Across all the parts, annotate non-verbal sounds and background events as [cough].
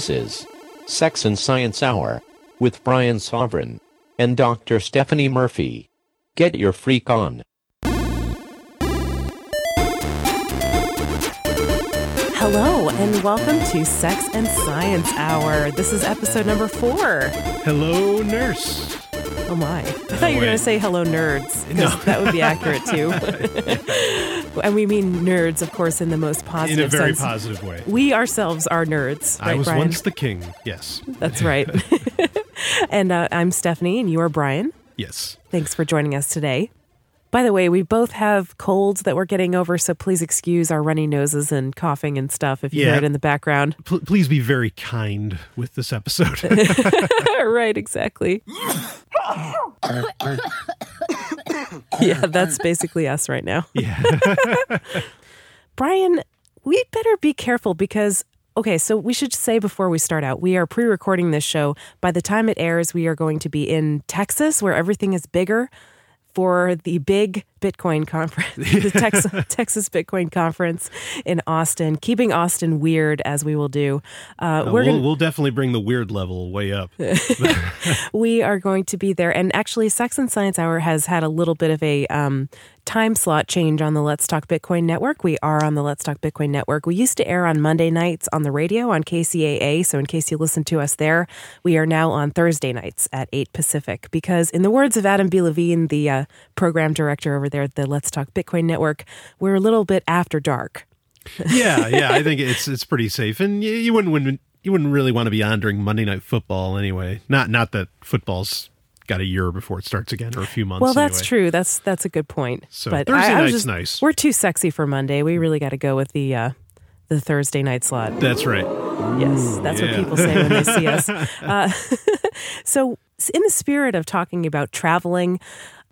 This is Sex and Science Hour with Brian Sovereign and Dr. Stephanie Murphy. Get your freak on. Hello, and welcome to Sex and Science Hour. This is episode number four. Hello, nurse. Oh [laughs] my. I thought you were going to say hello, nerds. [laughs] No. That would be accurate too. [laughs] and we mean nerds, of course, in the most positive In a very sense. positive way. We ourselves are nerds. I right, was Brian? once the king. Yes. That's right. and uh, I'm Stephanie, and you are Brian. Yes. Thanks for joining us today. By the way, we both have colds that we're getting over, so please excuse our runny noses and coughing and stuff if you hear it in the background. P- please be very kind with this episode. [laughs] [laughs] right, exactly. yeah, that's basically us right now. yeah. [laughs] Brian, we better be careful because, okay, so we should say before we start out, we are pre recording this show. By the time it airs, we are going to be in Texas where everything is bigger for the big Bitcoin conference, [laughs] the Tex- Texas Bitcoin conference in Austin, keeping Austin weird as we will do. Uh, Uh, we're we'll, gonna, we'll definitely bring the weird level way up. [laughs] [laughs] we are going to be there. And actually, Sex and Science Hour has had a little bit of a um, time slot change on the Let's Talk Bitcoin network. We are on the Let's Talk Bitcoin network. We used to air on Monday nights on the radio on KCAA. So, in case you listen to us there, we are now on Thursday nights at 8 Pacific. Because, in the words of Adam B. Levine, the uh, program director over there at the Let's Talk Bitcoin network, we're a little bit after dark. [laughs] yeah, yeah. I think it's it's pretty safe, and you, you wouldn't, wouldn't you wouldn't really want to be on during Monday Night Football anyway. Not not that football's got a year before it starts again, or a few months. Well, that's anyway. true. That's that's a good point. So, but Thursday I, I night's just, nice. We're too sexy for Monday. We really got to go with the uh, the Thursday night slot. That's right. Yes, that's what people say when they see us. [laughs] Uh, [laughs] so, in the spirit of talking about traveling,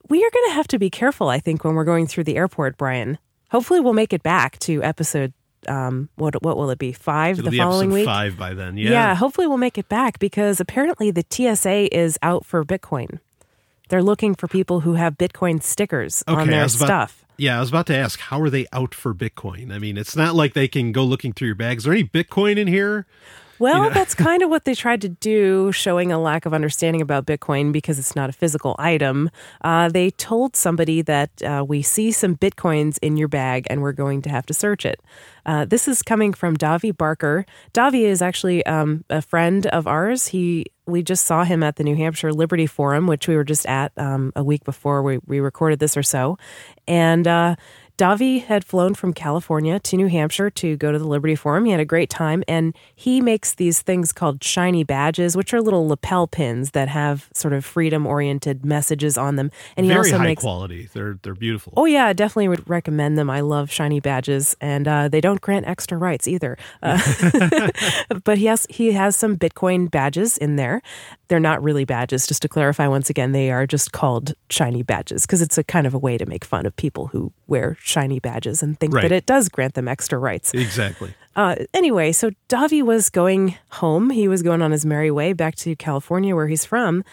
we are going to have to be careful. I think when we're going through the airport, Brian. Hopefully, we'll make it back to episode. Um, what what will it be? Five It'll the be following week. five by then. Yeah. yeah, hopefully we'll make it back because apparently the TSA is out for Bitcoin. They're looking for people who have Bitcoin stickers on Okay, I their about- stuff. Yeah, I was about to ask, how are they out for Bitcoin? I mean, it's not like they can go looking through your bags. Is there any Bitcoin in here? Well, that's kind of what they tried to do, showing a lack of understanding about Bitcoin because it's not a physical item. Uh, they told somebody that uh, we see some Bitcoins in your bag and we're going to have to search it. Uh, this is coming from Davi Barker. Davi is actually um, a friend of ours. He we just saw him at the New Hampshire Liberty Forum, which we were just at um, a week before we, we recorded this or so, and. Uh, Davi had flown from California to New Hampshire to go to the Liberty Forum. He had a great time, and he makes these things called shiny badges, which are little lapel pins that have sort of freedom-oriented messages on them. And he Very also high makes quality. They're they're beautiful. Oh yeah, I definitely would recommend them. I love shiny badges, and uh, they don't grant extra rights either. Uh, [laughs] [laughs] but he has he has some Bitcoin badges in there. They're not really badges. Just to clarify, once again, they are just called shiny badges because it's a kind of a way to make fun of people who wear shiny badges and think Right. that it does grant them extra rights. Exactly. Uh, anyway, so Davi was going home. He was going on his merry way back to California, where he's from.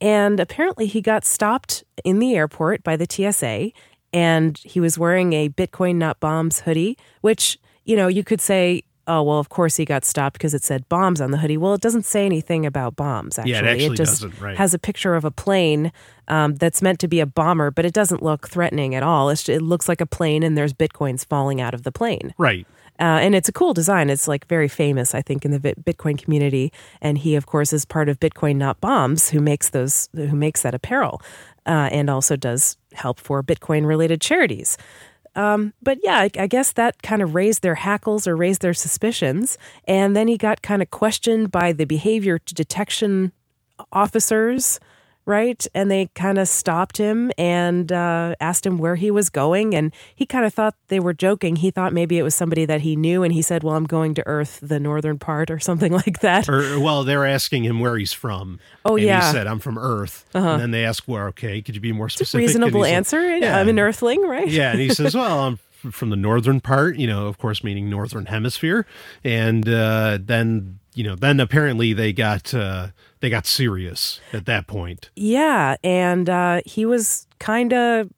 And apparently, he got stopped in the airport by the TSA. And he was wearing a Bitcoin Not Bombs hoodie, which, you know, you could say, oh, well, of course he got stopped because it said bombs on the hoodie. Well, it doesn't say anything about bombs, actually. Yeah, it actually just doesn't, right. has a picture of a plane um, that's meant to be a bomber, but it doesn't look threatening at all. It's, it looks like a plane, and there's Bitcoins falling out of the plane. Right. Uh, and it's a cool design. It's like very famous, I think, in the Bitcoin community. And he, of course, is part of Bitcoin Not Bombs, who makes those, who makes that apparel, uh, and also does help for Bitcoin-related charities. Um, but yeah, I, I guess that kind of raised their hackles or raised their suspicions. And then he got kind of questioned by the behavior detection officers, right? And they kind of stopped him and uh, asked him where he was going. And he kind of thought they were joking. He thought maybe it was somebody that he knew. And he said, Well, I'm going to Earth, the northern part, or something [laughs] like that. Or well, they're asking him where he's from. Oh, and yeah. Uh-huh. He said, "I'm from Earth." And then they ask, "Well, okay, could you be more specific?" Reasonable he's like, answer. yeah. I'm an Earthling, right? yeah, and he says, [laughs] "Well, I'm from the northern part, you know, of course, meaning northern hemisphere." And uh, then, you know, then apparently they got uh, they got serious at that point. Yeah, and uh, he was kind of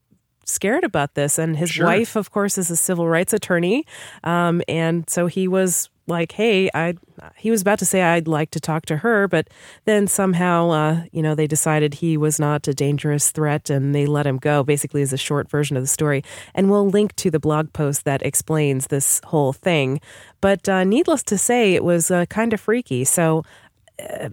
scared about this. And his Sure. wife, of course, is a civil rights attorney, um, and so he was like, hey, I he was about to say I'd like to talk to her, but then somehow, uh, you know, they decided he was not a dangerous threat and they let him go. Basically, is a short version of the story, and we'll link to the blog post that explains this whole thing. But uh, needless to say, it was uh, kind of freaky. So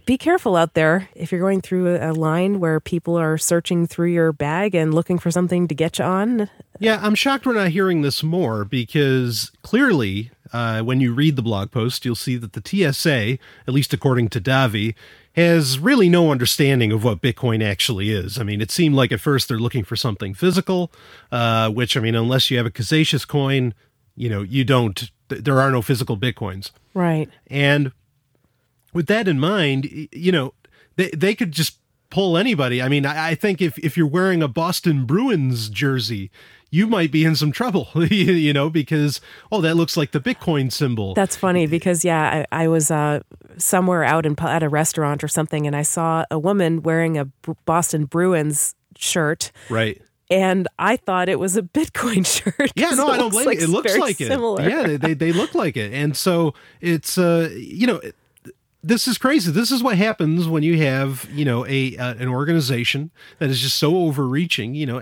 be careful out there if you're going through a line where people are searching through your bag and looking for something to get you on. Yeah, I'm shocked we're not hearing this more because clearly, uh, when you read the blog post, you'll see that the TSA, at least according to Davi, has really no understanding of what Bitcoin actually is. I mean, it seemed like at first they're looking for something physical, uh, which, I mean, unless you have a Casascius coin, you know, you don't, there are no physical Bitcoins. Right. And with that in mind, you know, they they could just pull anybody. I mean, I, I think if if you're wearing a Boston Bruins jersey, you might be in some trouble, [laughs] you know, because oh, that looks like the Bitcoin symbol. That's funny because yeah, I, I was uh, somewhere out in, at a restaurant or something, and I saw a woman wearing a Boston Bruins shirt. Right. And I thought it was a Bitcoin [laughs] shirt. Yeah, no, I don't blame like it. It looks like similar. it. Yeah, they, they, they look like it, and so it's uh, you know, this is crazy. This is what happens when you have, you know, a uh, an organization that is just so overreaching, you know.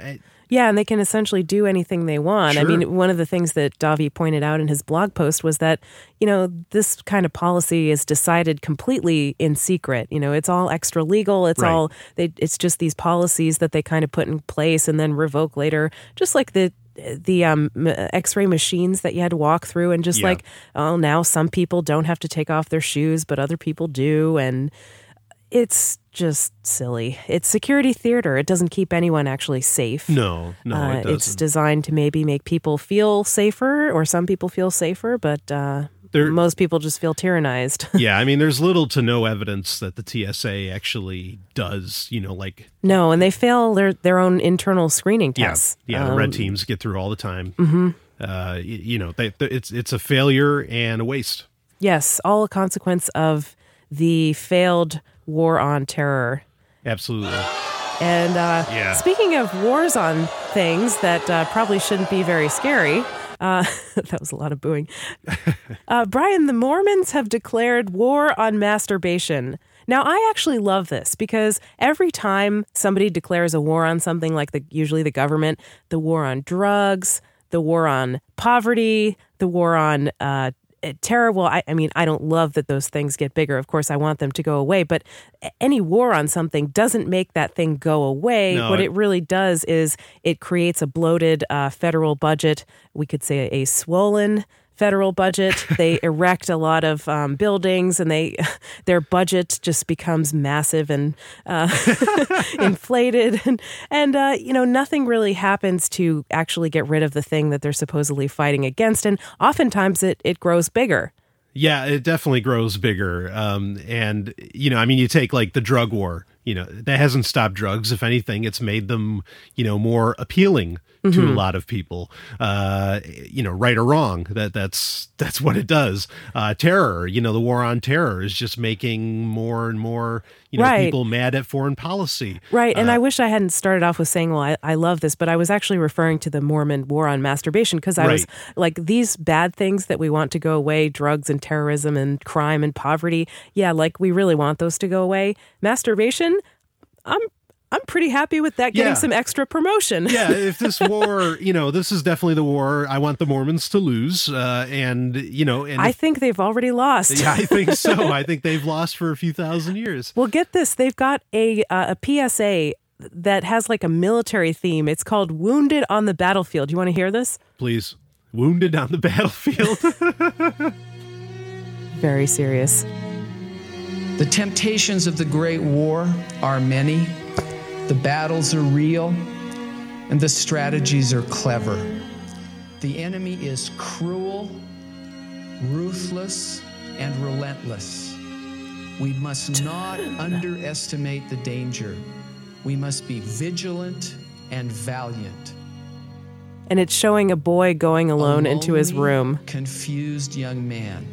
Yeah, and they can essentially do anything they want. Sure. I mean, one of the things that Davi pointed out in his blog post was that, you know, this kind of policy is decided completely in secret. You know, it's all extra legal. It's right. all they, it's just these policies that they kind of put in place and then revoke later, just like the the um, x-ray machines that you had to walk through and just yeah. like oh now some people don't have to take off their shoes but other people do and it's just silly it's security theater it doesn't keep anyone actually safe no no uh, it it's designed to maybe make people feel safer or some people feel safer but uh, there, most people just feel tyrannized. [laughs] yeah, I mean, there's little to no evidence that the TSA actually does, you know, like no, and they fail their their own internal screening tests. Yeah, yeah, um, red teams get through all the time. Mm-hmm. Uh, you, you know, they, it's it's a failure and a waste. Yes, all a consequence of the failed war on terror. Absolutely. And uh, yeah. speaking of wars on things that uh, probably shouldn't be very scary, uh, [laughs] that was a lot of booing. [laughs] Uh, Brian, the Mormons have declared war on masturbation. Now, I actually love this because every time somebody declares a war on something like the usually the government, the war on drugs, the war on poverty, the war on uh, terrible. I, I mean, I don't love that those things get bigger. Of course, I want them to go away, but any war on something doesn't make that thing go away. No, what it, it, really does is it creates a bloated uh, federal budget. We could say a swollen federal budget. [laughs] They erect a lot of um, buildings, and they [laughs] their budget just becomes massive and uh, [laughs] inflated, and and uh, you know nothing really happens to actually get rid of the thing that they're supposedly fighting against, and oftentimes it it grows bigger. Yeah, it definitely grows bigger. Um, and you know, I mean, you take like the drug war. You know, that hasn't stopped drugs. If anything, it's made them you know more appealing mm-hmm. to a lot of people. Uh, you know, right or wrong, that that's that's what it does. Uh, terror, you know, the war on terror is just making more and more you know right. people mad at foreign policy. Right, and uh, I wish I hadn't started off with saying, "Well, I, I, love this," but I was actually referring to the Mormon war on masturbation because I right. was like, these bad things that we want to go away, drugs and terrorism and crime and poverty. Yeah, like we really want those to go away. Masturbation. I'm I'm pretty happy with that getting yeah. some extra promotion. yeah, [laughs] if this war, you know, this is definitely the war I want the Mormons to lose. Uh, and, you know, and I if, think they've already lost. Yeah, I think so. [laughs] I think they've lost for a few thousand years. Well, get this they've got a, uh, a PSA that has like a military theme. It's called Wounded on the Battlefield. You want to hear this? Please. Wounded on the Battlefield. [laughs] Very serious. The temptations of the Great War are many. The battles are real and the strategies are clever. The enemy is cruel, ruthless, and relentless. We must not [laughs] underestimate the danger. We must be vigilant and valiant. And it's showing a boy going alone a into his room. Confused young man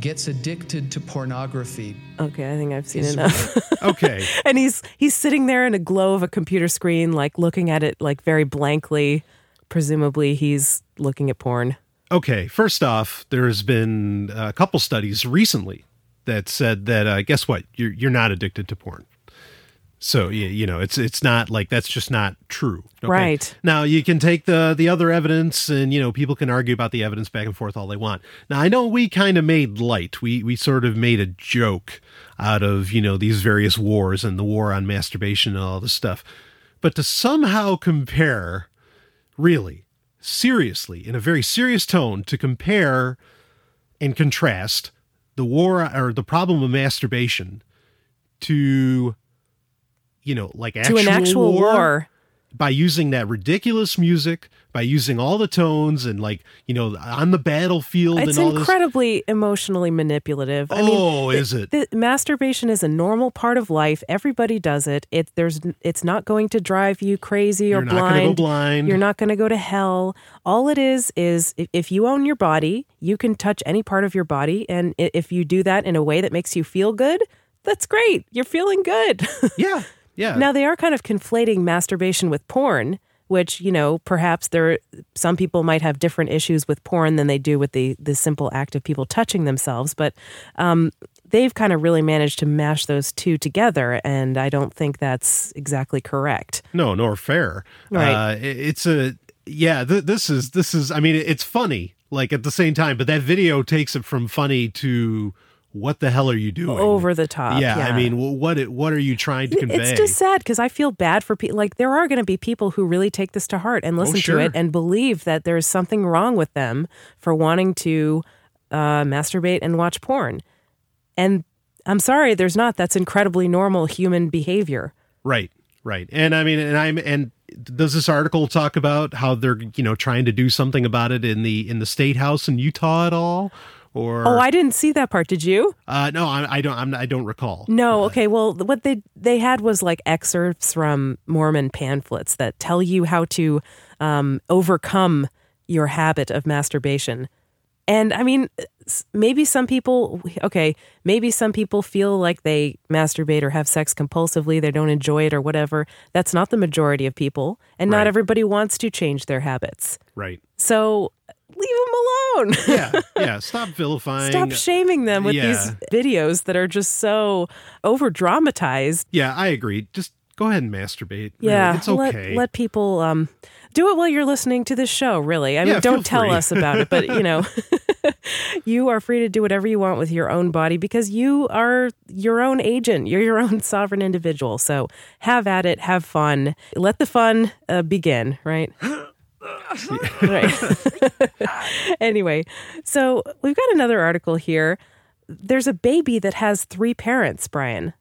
gets addicted to pornography. Okay, I think I've seen enough. [laughs] okay. and he's he's sitting there in a glow of a computer screen, like looking at it like very blankly. Presumably he's looking at porn. Okay, first off, there's been a couple studies recently that said that uh, guess what? You're you're not addicted to porn. So you, you know, it's it's not like that's just not true. okay? Right. Now you can take the the other evidence and you know, people can argue about the evidence back and forth all they want. Now I know we kind of made light. We we sort of made a joke out of, you know, these various wars and the war on masturbation and all this stuff. But to somehow compare really seriously in a very serious tone to compare and contrast the war or the problem of masturbation to you know like actual, to an actual war. by using that ridiculous music by using all the tones and like you know on the battlefield It's and all incredibly emotionally manipulative. I mean, Oh, is it? the- masturbation is a normal part of life. Everybody does it. It there's it's not going to drive you crazy or You're blind. go blind. You're not going to go to hell. All it is is if you own your body, you can touch any part of your body, and if you do that in a way that makes you feel good, that's great. You're feeling good. [laughs] yeah yeah Now they are kind of conflating masturbation with porn, which you know perhaps there some people might have different issues with porn than they do with the the simple act of people touching themselves, but um, they've kind of really managed to mash those two together, and I don't think that's exactly correct. no nor fair Right. uh, it's a yeah th- this is this is i mean it's funny like at the same time but that video takes it from funny to what the hell are you doing Over the top, yeah, yeah. i mean what what are you trying to convey It's just sad because I feel bad for people. Like there are going to be people who really take this to heart and listen Oh, sure. to it and believe that there's something wrong with them for wanting to uh, masturbate and watch porn. And I'm sorry, there's not. That's incredibly normal human behavior. Right, right. And I mean, and I'm and does this article talk about how they're you know trying to do something about it in the in the state house in Utah at all? Or Oh, I didn't see that part. Did you? uh, no, I, I don't. I'm, I don't recall. No. Okay. Well, what they they had was like excerpts from Mormon pamphlets that tell you how to um, overcome your habit of masturbation. And I mean, maybe some people, okay, maybe some people feel like they masturbate or have sex compulsively, they don't enjoy it or whatever. That's not the majority of people. And not everybody wants to change their habits. Right. So leave them alone. Yeah. [laughs] Yeah. Stop vilifying. Stop shaming them with Yeah. these videos that are just so over dramatized. yeah, I agree. Just go ahead and masturbate. Really, Yeah, it's okay. let let people um do it while you're listening to this show. Really, I mean, Yeah, don't tell free. us about it, but you know, [laughs] you are free to do whatever you want with your own body because you are your own agent. You're your own [laughs] sovereign individual. So have at it, have fun. Let the fun uh, begin. Right. [gasps] [laughs] right. [laughs] anyway, so we've got another article here. There's a baby that has three parents, Brian.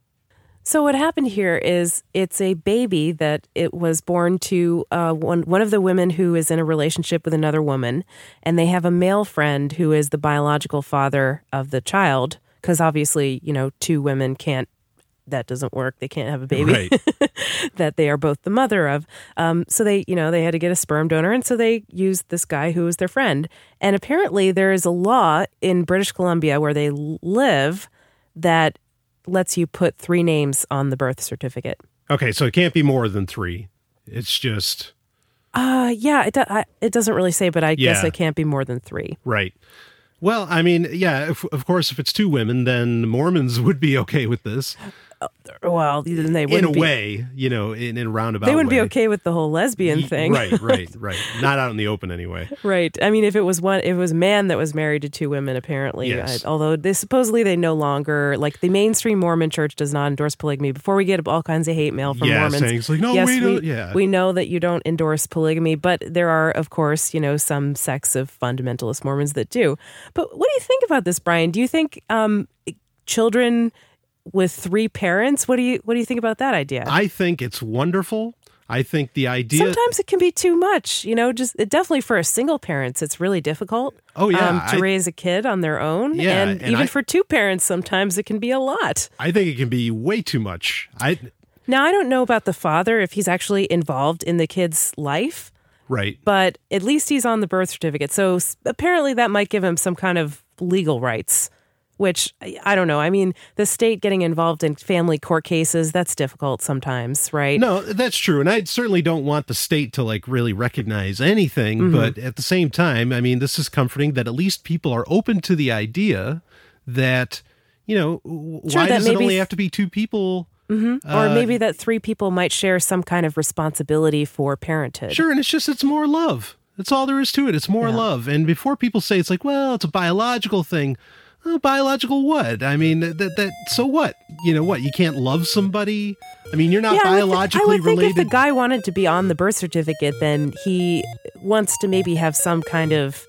So what happened here is it's a baby that it was born to uh, one one of the women who is in a relationship with another woman, and they have a male friend who is the biological father of the child. Because obviously, you know, two women can't. That doesn't work. They can't have a baby Right. [laughs] that they are both the mother of. Um, so they, you know, they had to get a sperm donor, and so they used this guy who was their friend. And apparently, there is a law in British Columbia where they live that lets you put three names on the birth certificate. okay, so it can't be more than three. It's just Uh, yeah, it, do, I, it doesn't really say, but I guess it can't be more than three. right. Well, I mean, yeah. If, of course, if it's two women, then Mormons [laughs] would be okay with this Well, then they in wouldn't a be, way. You know, in, in a roundabout. They wouldn't be okay with the whole lesbian Ye- thing, Right, right, [laughs] right. Not out in the open anyway. Right. I mean, if it was one, if it was a man that was married to two women, apparently, Yes. I- although they supposedly they no longer like the mainstream Mormon Church does not endorse polygamy. Before we get all kinds of hate mail from Yeah, Mormons, saying it's like, no, yes, we we don't- yeah. we know that you don't endorse polygamy, but there are, of course, you know, some sects of fundamentalist Mormons that do. But what do you think about this, Brian? Do you think um, children with three parents? What do you what do you think about that idea? I think it's wonderful. I think the idea. Sometimes it can be too much, you know. Just it, definitely for a single parents, it's really difficult. Oh, yeah, um, to I- raise a kid on their own, Yeah, and, and even I- for two parents, sometimes it can be a lot. I think it can be way too much. I Now, I don't know about the father if he's actually involved in the kid's life, right. but at least he's on the birth certificate. So apparently, that might give him some kind of legal rights which I- don't know. I mean, the state getting involved in family court cases, that's difficult sometimes, right? No, that's true. And I certainly don't want the state to like really recognize anything. Mm-hmm. But at the same time, I mean, this is comforting that at least people are open to the idea that, you know, Sure, why does it only have to be two people? or uh, maybe that three people might share some kind of responsibility for parenthood. Sure. And it's just, it's more love. That's all there is to it. It's more Yeah. love. And before people say it's like, well, it's a biological thing. Well, biological what? I mean, that, that, so what? You know what? You can't love somebody? I mean, you're not Yeah, I would, biologically I would think related. if the guy wanted to be on the birth certificate, then he wants to maybe have some kind of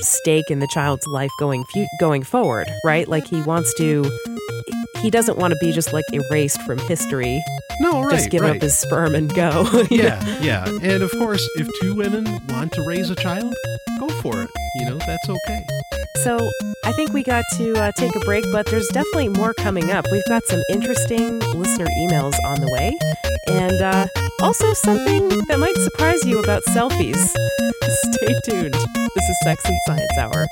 stake in the child's life going fu- going forward, right? Like he wants to. He doesn't want to be just like erased from history. no, right. just give right. up his sperm and go. [laughs] know? yeah, yeah. And of course, if two women want to raise a child, go for it. You know, that's okay. So I think we got to uh, take a break, but there's definitely more coming up. We've got some interesting listener emails on the way, and uh, also something that might surprise you about selfies. [laughs] Stay tuned. This is Sex and Science Hour.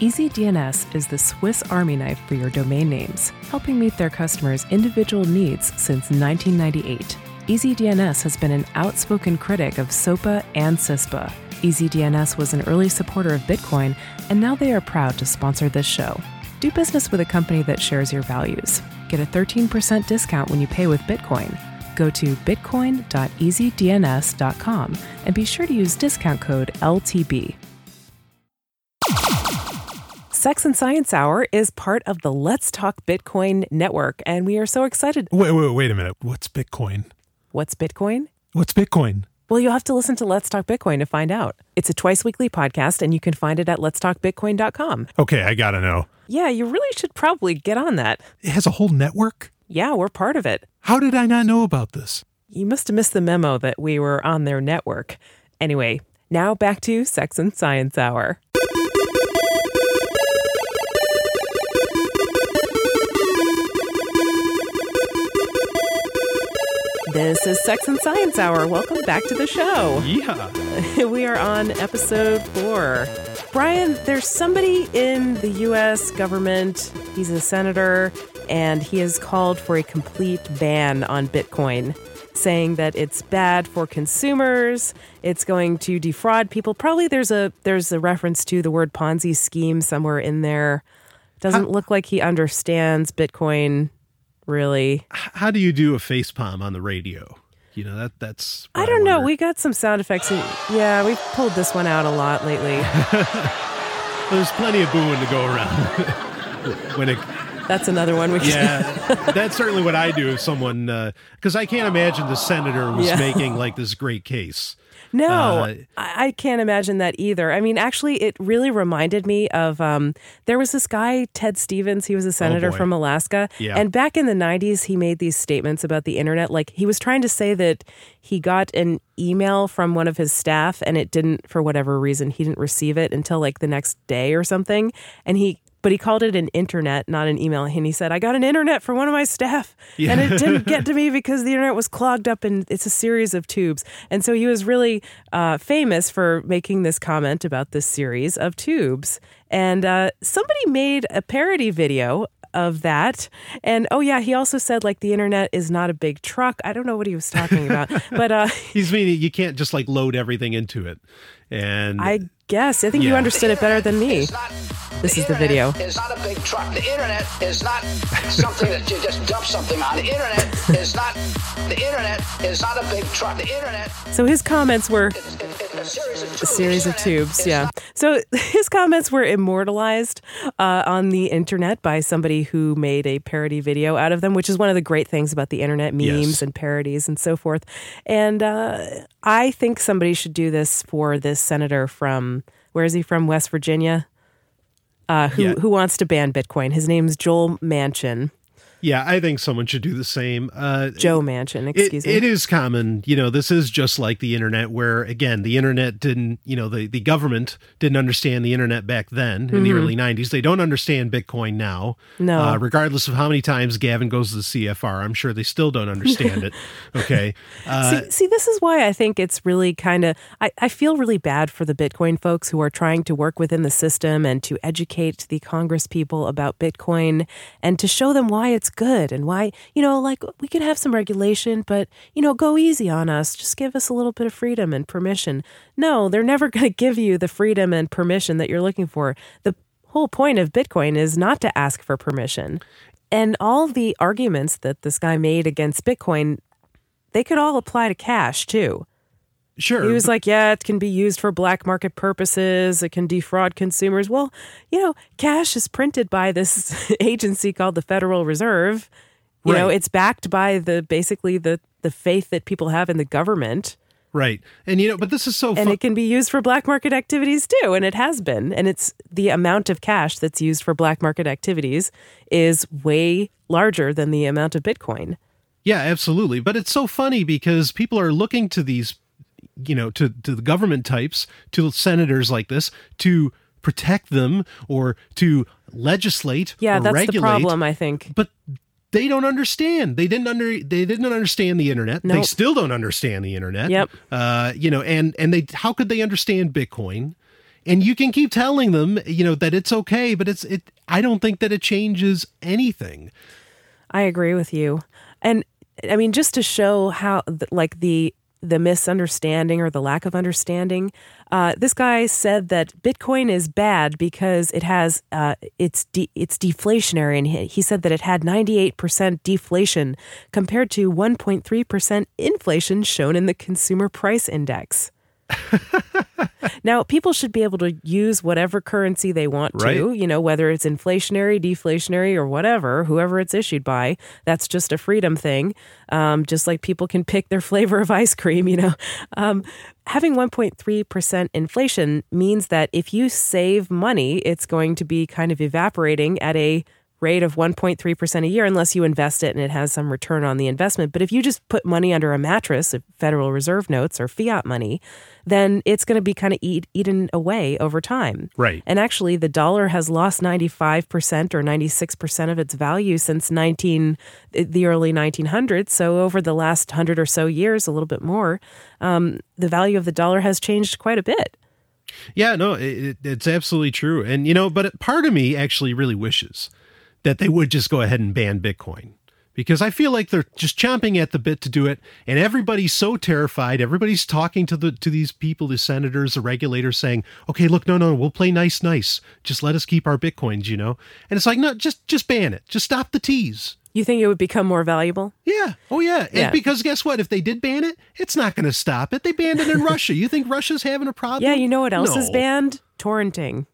EasyDNS is the Swiss Army knife for your domain names, helping meet their customers' individual needs since 1998. EasyDNS has been an outspoken critic of SOPA and CISPA. EasyDNS was an early supporter of Bitcoin, and now they are proud to sponsor this show. Do business with a company that shares your values. Get a 13% discount when you pay with Bitcoin. Go to bitcoin.easydns.com and be sure to use discount code LTB. Sex and Science Hour is part of the Let's Talk Bitcoin network, and we are so excited. Wait, wait, wait a minute. What's Bitcoin? What's Bitcoin? What's Bitcoin? Well, you'll have to listen to Let's Talk Bitcoin to find out. It's a twice weekly podcast, and you can find it at letstalkbitcoin.com. Okay, I gotta know. Yeah, you really should probably get on that. It has a whole network? Yeah, we're part of it. How did I not know about this? You must have missed the memo that we were on their network. Anyway, now back to Sex and Science Hour. This is Sex and Science Hour. Welcome back to the show. Yeah. [laughs] we are on episode four. Brian, there's somebody in the U.S. government, he's a senator, and he has called for a complete ban on Bitcoin, saying that it's bad for consumers, it's going to defraud people. Probably there's a there's a reference to the word Ponzi scheme somewhere in there. Doesn't look like he understands Bitcoin really. How do you do a face palm on the radio? You know, that that's. I don't know. We got some sound effects. in- Yeah, we've pulled this one out a lot lately. [laughs] There's plenty of booing to go around. [laughs] when it, That's another one we yeah, that's certainly what I do if someone, uh, because I can't imagine the senator was Yeah. making [laughs] like this great case. No, Uh, I, I can't imagine that either. I mean, actually, it really reminded me of um, there was this guy, Ted Stevens. He was a senator Oh, from Alaska. Yeah. And back in the 90s, he made these statements about the internet. Like he was trying to say that he got an email from one of his staff and it didn't, for whatever reason, he didn't receive it until like the next day or something. And he, but he called it an internet, not an email. And he said, I got an internet for one of my staff. And it didn't [laughs] get to me because the internet was clogged up and it's a series of tubes. And so he was really uh, famous for making this comment about this series of tubes. And uh, somebody made a parody video of that. And oh, yeah, he also said, like, the internet is not a big truck. I don't know what he was talking about. [laughs] but uh, He's meaning you can't just like load everything into it. And I guess, I think you understood it better than me. It's not- This is the video. is not a big truck. The internet is not something that you just dump something on. The internet is not. The internet is not a big truck. The internet So his comments were. a series of tubes. a series of tubes yeah not- so his comments were immortalized uh, on the internet by somebody who made a parody video out of them which is one of the great things about the internet memes Yes. and parodies and so forth and uh, i think somebody should do this for this senator from where is he from west virginia uh, who, Yeah. who wants to ban bitcoin his name's joel manchin Yeah, I think someone should do the same. Uh, Joe Manchin, it, excuse me. it is common, you know. This is just like the internet, where again, the internet didn't, you know, the the government didn't understand the internet back then in the early '90s. They don't understand Bitcoin now. Mm-hmm. No. uh, regardless of how many times Gavin goes to the CFR, I'm sure they still don't understand it. [laughs] Okay, uh, see, see, this is why I think it's really kind of. I, I feel really bad for the Bitcoin folks who are trying to work within the system and to educate the Congress people about Bitcoin and to show them why it's good and why, you know, like we could have some regulation, but, you know, go easy on us. Just give us a little bit of freedom and permission. No, they're [laughs] never going to give you the freedom and permission that you're looking for. The whole point of Bitcoin is not to ask for permission. And all the arguments that this guy made against Bitcoin, they could all apply to cash too. Sure. He was like, yeah, it can be used for black market purposes. It can defraud consumers. Well, you know, cash is printed by this [laughs] agency called the Federal Reserve. You know, it's backed by the basically the the faith that people have in the government, right, and you know, but this is so and it can be used for black market activities too, and it has been. And it's the amount of cash that's used for black market activities is way larger than the amount of Bitcoin. Yeah, absolutely. But it's so funny because people are looking to these, you know, to, to the government types, to senators like this, to protect them or to legislate Yeah, or that's regulate. the problem, I think. But they don't understand. They didn't under. They didn't understand the internet. They still don't understand the internet. Yep. Uh, you know, and and they how could they understand Bitcoin? And you can keep telling them, you know, that it's okay, but it's it. I don't think that it changes anything. I agree with you. And I mean, just to show how, like, the the misunderstanding or the lack of understanding, uh, this guy said that Bitcoin is bad because it has uh, it's de- it's deflationary, and he, he said that it had ninety eight percent deflation compared to one point three percent inflation shown in the Consumer Price Index. [laughs] now, people should be able to use whatever currency they want to, you know, whether it's inflationary, deflationary, or whatever, whoever it's issued by. That's just a freedom thing. Um, just like people can pick their [laughs] flavor of ice cream, you know. Um, having 1.3% inflation means that if you save money, it's going to be kind of evaporating at a rate of 1.3% a year unless you invest it and it has some return on the investment. But if you just put money under a mattress, of Federal Reserve notes or fiat money, then it's going to be kind of eat, eaten away over time. Right. And actually, the dollar has lost 95% or 96% of its value since 19 the early 1900s. So over the last 100 or so years, a little bit more, um, the value of the dollar has changed quite a bit. Yeah, no, it, it- it's absolutely true. And, you know, but part of me actually really wishes that they would just go ahead and ban Bitcoin because I feel like they're just chomping at the bit to do it. And everybody's so terrified. Everybody's talking to the to these people, the senators, the regulators saying, okay, look, no, no, we'll play nice, nice. Just let us keep our Bitcoins, you know? And it's like, no, just just ban it. Just stop the tease. You think it would become more valuable? Yeah. Oh, yeah. Yeah. And because guess what? If they did ban it, it's not going to stop it. They banned it in [laughs] Russia. You think Russia's having a problem? Yeah, you know what else is banned? Torrenting.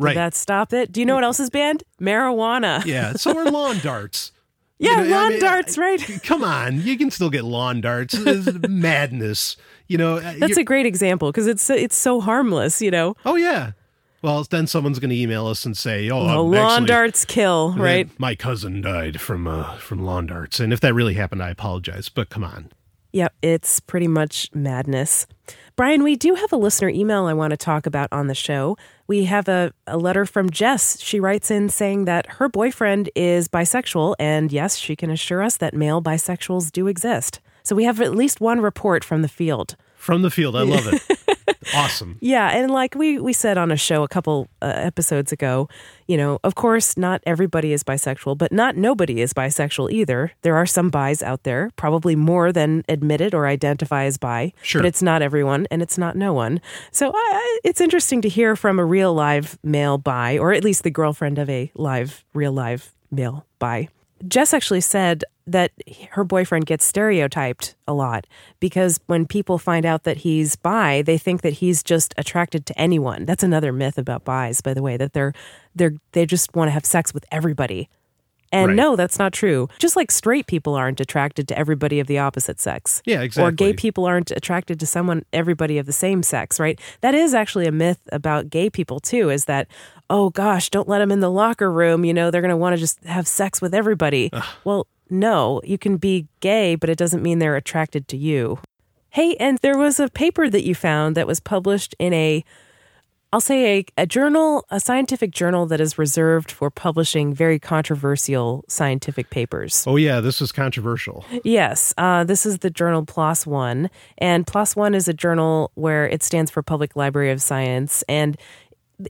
Did Right. that stop it? Do you know what else is banned? Marijuana. [laughs] Yeah, so are lawn darts. [laughs] Yeah, You know, I lawn mean, darts, right? [laughs] Come on, you can still get lawn darts. It's madness, you know. uh, That's a great example because it's it's so harmless, you know. oh yeah. Well, then someone's going to email us and say, "Oh, lawn darts kill, right? My cousin died from uh, from lawn darts, and if that really happened, I apologize. But come on, Yep, it's pretty much madness. Brian, we do have a listener email I want to talk about on the show. We have a, a letter from Jess. She writes in saying that her boyfriend is bisexual, and yes, she can assure us that male bisexuals do exist. So we have at least one report from the field. from the field, I love it. [laughs] awesome. [laughs] Yeah, and like we we said on a show a couple uh, episodes ago, you know, of course, not everybody is bisexual, but not nobody is bisexual either. There are some bis out there, probably more than admitted or identify as bi. Sure. But it's not everyone, and it's not no one. So it's interesting to hear from a real live male bi, or at least the girlfriend of a live, real live male bi. Jess actually said that her boyfriend gets stereotyped a lot because when people find out that he's bi, they think that he's just attracted to anyone. That's another myth about bis, by the way, that they're they're they just want to have sex with everybody. And Right. no, that's not true. Just like straight people aren't attracted to everybody of the opposite sex. Yeah, exactly. Or gay people aren't attracted to someone, everybody of the same sex, right? That is actually a myth about gay people, too, is that, oh gosh, don't let them in the locker room. You know, they're going to want to just have sex with everybody. Well, no, you can be gay, but it doesn't mean they're attracted to you. Hey, and there was a paper that you found that was published in a I'll say a, a journal, a scientific journal that is reserved for publishing very controversial scientific papers. Oh yeah, this is controversial. Yes, uh, this is the journal PLOS One, and PLOS One is a journal where it stands for Public Library of Science, and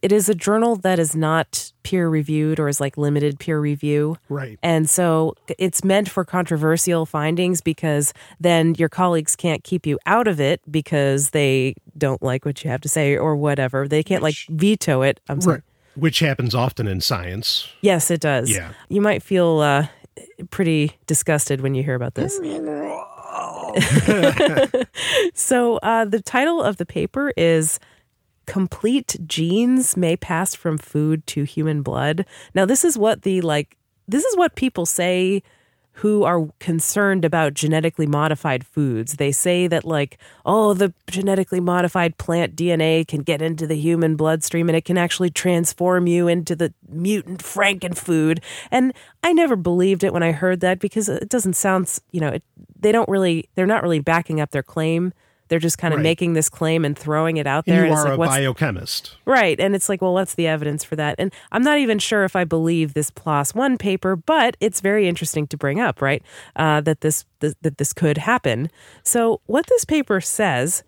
it is a journal that is not peer reviewed or is like limited peer review. Right. And so it's meant for controversial findings because then your colleagues can't keep you out of it because they don't like what you have to say or whatever. They can't like veto it. I'm sorry. Right. Which happens often in science. Yes, it does. Yeah. You might feel uh, pretty disgusted when you hear about this. [laughs] so, uh, the title of the paper is Complete Genes May Pass from Food to Human Blood. Now, this is what the like, this is what people say who are concerned about genetically modified foods. They say that, like, oh, the genetically modified plant DNA can get into the human bloodstream and it can actually transform you into the mutant Frankenfood. And I never believed it when I heard that because it doesn't sound, you know, it, they don't really, they're not really backing up their claim. They're just kind of Right. making this claim and throwing it out And there. you and are like, a biochemist. Right. And it's like, well, what's the evidence for that? And I'm not even sure if I believe this PLOS one paper, but it's very interesting to bring up, right? Uh, that this, th- that this could happen. So what this paper says,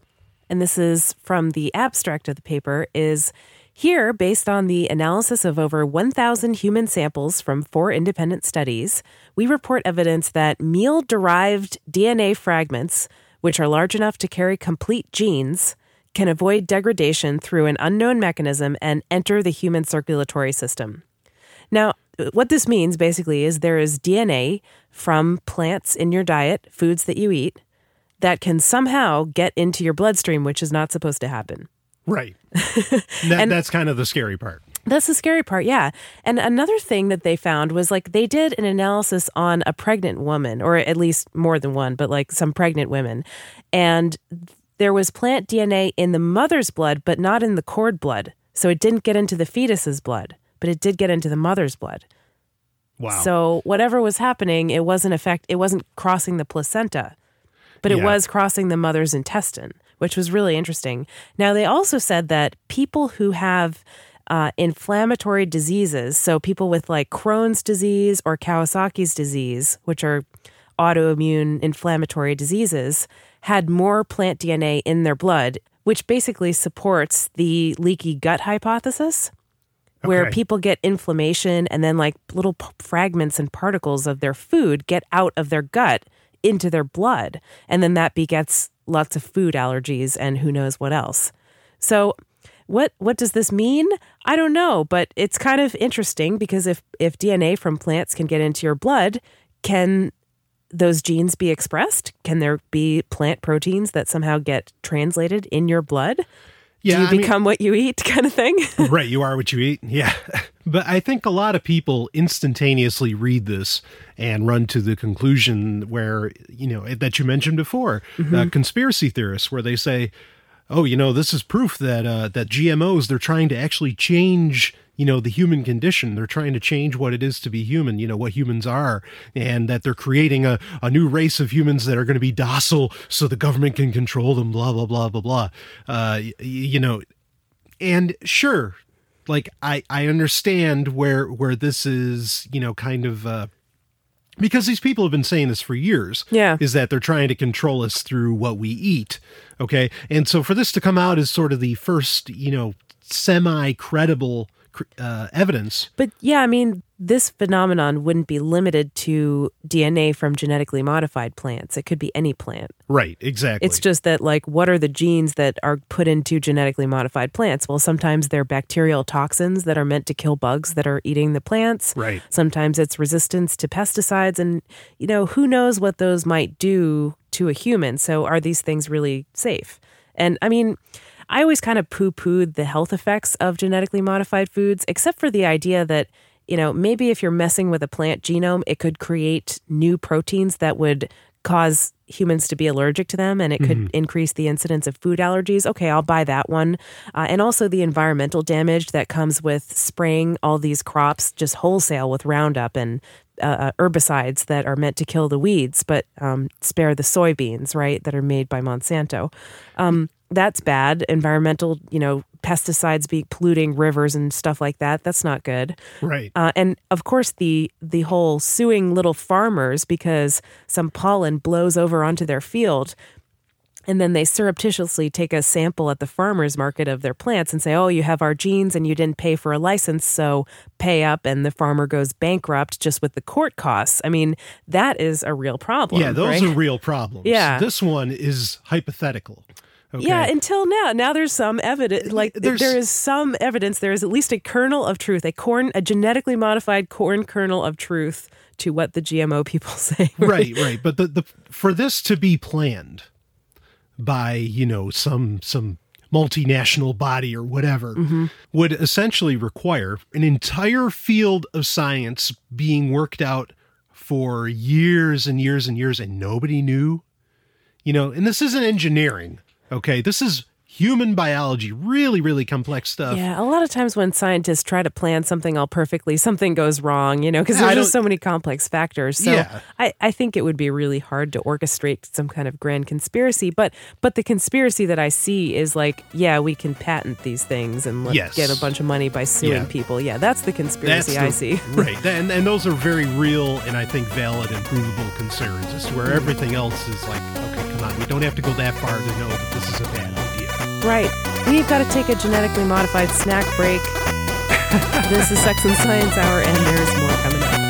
and this is from the abstract of the paper, is here, based on the analysis of over 1,000 human samples from four independent studies, we report evidence that meal derived DNA fragments, which are large enough to carry complete genes, can avoid degradation through an unknown mechanism and enter the human circulatory system. Now, what this means basically is there is DNA from plants in your diet, foods that you eat, that can somehow get into your bloodstream, which is not supposed to happen. Right. [laughs] that, that's kind of the scary part. That's the scary part, yeah. And another thing that they found was like they did an analysis on a pregnant woman, or at least more than one, but like some pregnant women. And there was plant DNA in the mother's blood, but not in the cord blood. So it didn't get into the fetus's blood, but it did get into the mother's blood. Wow. So whatever was happening, it wasn't effect it wasn't crossing the placenta, but it Yeah. was crossing the mother's intestine, which was really interesting. Now they also said that people who have uh, inflammatory diseases, so people with like Crohn's disease or Kawasaki's disease, which are autoimmune inflammatory diseases, had more plant DNA in their blood, which basically supports the leaky gut hypothesis where people get inflammation and then like little p- fragments and particles of their food get out of their gut into their blood. And then that begets lots of food allergies and who knows what else. So what what does this mean i don't know but it's kind of interesting because if if dna from plants can get into your blood can those genes be expressed can there be plant proteins that somehow get translated in your blood yeah, do you I mean- become what you eat [laughs] kind of thing [laughs] right, you are what you eat. Yeah. [laughs] But I think a lot of people instantaneously read this and run to the conclusion where, you know, that you mentioned before, uh, conspiracy theorists, where they say, oh, you know, this is proof that, uh, that GMOs, they're trying to actually change, you know, the human condition. They're trying to change what it is to be human, you know, what humans are, and that they're creating a, a new race of humans that are going to be docile so the government can control them, blah, blah, blah, blah, blah. Uh, you know, and sure like i i understand where where this is you know kind of uh because these people have been saying this for years Yeah. is that they're trying to control us through what we eat okay and so for this to come out as sort of the first you know semi credible uh, evidence But yeah, I mean, this phenomenon wouldn't be limited to DNA from genetically modified plants. It could be any plant. right exactly It's just that, like, what are the genes that are put into genetically modified plants? Well, sometimes they're bacterial toxins that are meant to kill bugs that are eating the plants. Right. Sometimes it's resistance to pesticides. And, you know, who knows what those might do to a human? So, are these things really safe? And I mean, I always kind of poo pooed the health effects of genetically modified foods, except for the idea that you know, maybe if you're messing with a plant genome, it could create new proteins that would cause humans to be allergic to them and it could increase the incidence of food allergies. Okay, I'll buy that one. Uh, and also the environmental damage that comes with spraying all these crops just wholesale with Roundup and uh, herbicides that are meant to kill the weeds but um, spare the soybeans, right, that are made by Monsanto. Um, that's bad. Environmental, you know, pesticides be polluting rivers and stuff like that. That's not good. Right. Uh, and of course, the the whole suing little farmers because some pollen blows over onto their field, and then they surreptitiously take a sample at the farmers market of their plants and say, "Oh, you have our genes and you didn't pay for a license, so pay up." And the farmer goes bankrupt just with the court costs. I mean, that is a real problem. yeah, those right? are real problems. Yeah. This one is hypothetical. Okay. Yeah, until now. Now there's some evidence. Like There's- there is some evidence. There is at least a kernel of truth, a corn, a genetically modified corn kernel of truth to what the GMO people [laughs] say. right, right. But the, the for this to be planned by, you know, some some multinational body or whatever mm-hmm. would essentially require an entire field of science being worked out for years and years and years and nobody knew. You know, and this isn't engineering, okay? This is human biology, really, really complex stuff. Yeah, a lot of times when scientists try to plan something all perfectly, something goes wrong, you know, because there's just so many complex factors. So Yeah. I, I think it would be really hard to orchestrate some kind of grand conspiracy. But but the conspiracy that I see is like, yeah, we can patent these things and let, Yes. get a bunch of money by suing Yeah. people. Yeah, that's the conspiracy the- I see. [laughs] right. And, and those are very real and I think valid and provable concerns as to where mm-hmm. everything else is like, okay, come on, we don't have to go that far to know that this is a bad. Right. We've got to take a genetically modified snack break. [laughs] this is Sex and Science Hour, and there's more coming up.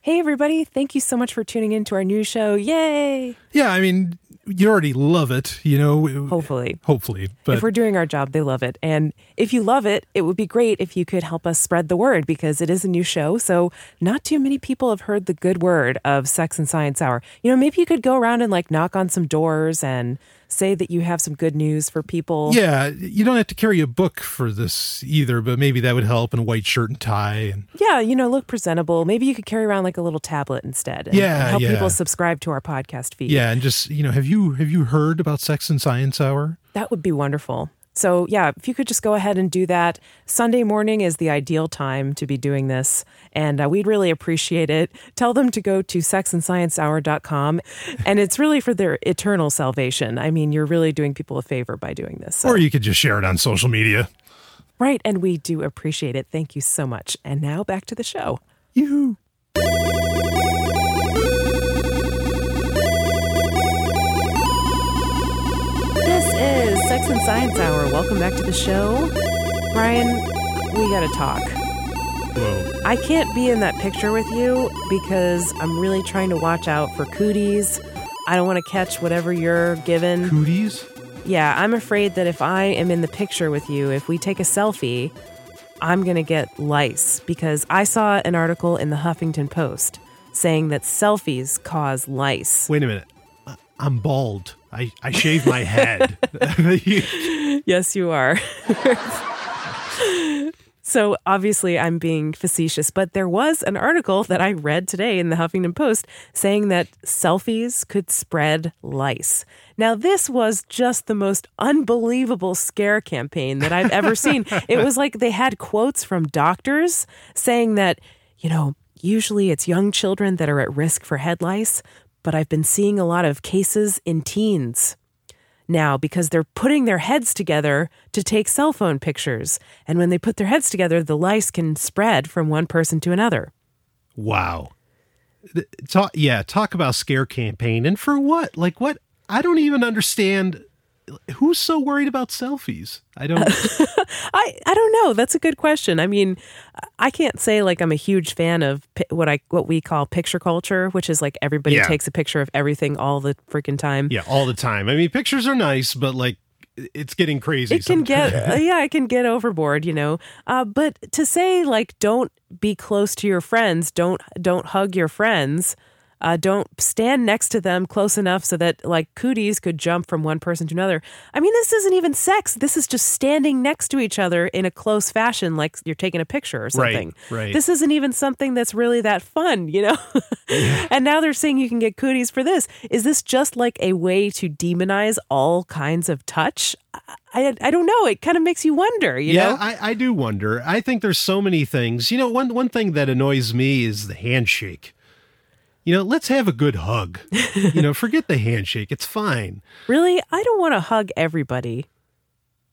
Hey, everybody. Thank you so much for tuning in to our new show. Yay! Yeah, I mean, you already love it, you know. Hopefully. Hopefully, if we're doing our job, they love it. And if you love it, it would be great if you could help us spread the word because it is a new show. So not too many people have heard the good word of Sex and Science Hour. You know, maybe you could go around and like knock on some doors and say that you have some good news for people. yeah, you don't have to carry a book for this either, but maybe that would help in a white shirt and tie and Yeah, you know, look presentable. Maybe you could carry around like a little tablet instead. And, Yeah, and help yeah. people subscribe to our podcast feed. yeah, and just, you know, have you have you heard about Sex and Science Hour? That would be wonderful. So, yeah, if you could just go ahead and do that. Sunday morning is the ideal time to be doing this, and uh, we'd really appreciate it. Tell them to go to sexandsciencehour.com, and it's really for their eternal salvation. I mean, you're really doing people a favor by doing this. So- Or you could just share it on social media. right, and we do appreciate it. Thank you so much. And now back to the show. You Sex and Science Hour. Welcome back to the show. Brian, we got to talk. Whoa. I can't be in that picture with you because I'm really trying to watch out for cooties. I don't want to catch whatever you're given. cooties? Yeah, I'm afraid that if I am in the picture with you, if we take a selfie, I'm going to get lice because I saw an article in the Huffington Post saying that selfies cause lice. Wait a minute. I'm bald. I, I shave my head. [laughs] Yes, you are. [laughs] so obviously, I'm being facetious, but there was an article that I read today in the Huffington Post saying that selfies could spread lice. Now, this was just the most unbelievable scare campaign that I've ever seen. It was like they had quotes from doctors saying that, you know, usually it's young children that are at risk for head lice, but I've been seeing a lot of cases in teens now because they're putting their heads together to take cell phone pictures. And when they put their heads together, the lice can spread from one person to another. wow. Talk, yeah, talk about scare campaign. And for what? Like what? I don't even understand. Who's so worried about selfies? I don't. [laughs] I, I don't know. That's a good question. I mean, I can't say like I'm a huge fan of pi- what I what we call picture culture, which is like everybody Yeah. takes a picture of everything all the freaking time. yeah, all the time. I mean, pictures are nice, but like it's getting crazy. it can get sometimes. uh, yeah it can get overboard you know uh, but to say like don't be close to your friends don't don't hug your friends Uh, don't stand next to them close enough so that like cooties could jump from one person to another. I mean, this isn't even sex. This is just standing next to each other in a close fashion, like you're taking a picture or something. right. This isn't even something that's really that fun, you know? [laughs] [laughs] and now they're saying you can get cooties for this. Is this just like a way to demonize all kinds of touch? I, I, I don't know. It kind of makes you wonder, you yeah, know? I, I do wonder. I think there's so many things. You know, one one thing that annoys me is the handshake. You know, let's have a good hug. you know, forget the handshake. It's fine. [laughs] Really? I don't want to hug everybody.